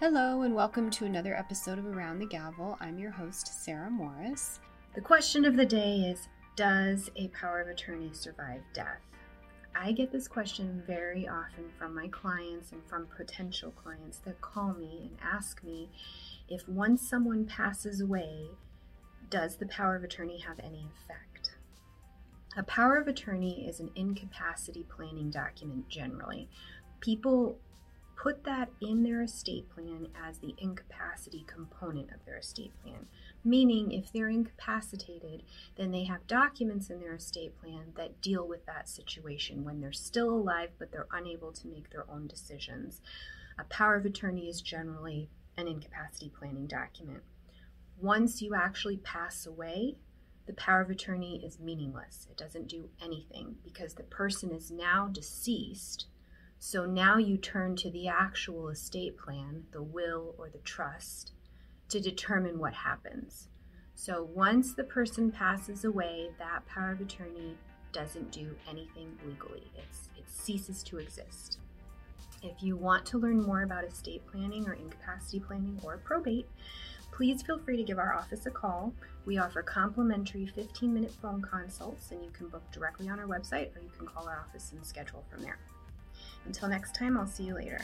Hello, and welcome to another episode of Around the Gavel. I'm your host, Sarah Morris. The question of the day is Does a power of attorney survive death? I get this question very often from my clients and from potential clients that call me and ask me if once someone passes away, does the power of attorney have any effect? A power of attorney is an incapacity planning document generally. People put that in their estate plan as the incapacity component of their estate plan. Meaning, if they're incapacitated, then they have documents in their estate plan that deal with that situation when they're still alive but they're unable to make their own decisions. A power of attorney is generally an incapacity planning document. Once you actually pass away, the power of attorney is meaningless. It doesn't do anything because the person is now deceased so now you turn to the actual estate plan, the will or the trust, to determine what happens. So once the person passes away, that power of attorney doesn't do anything legally. It's, it ceases to exist. If you want to learn more about estate planning or incapacity planning or probate, please feel free to give our office a call. We offer complimentary 15 minute phone consults, and you can book directly on our website or you can call our office and schedule from there. Until next time, I'll see you later.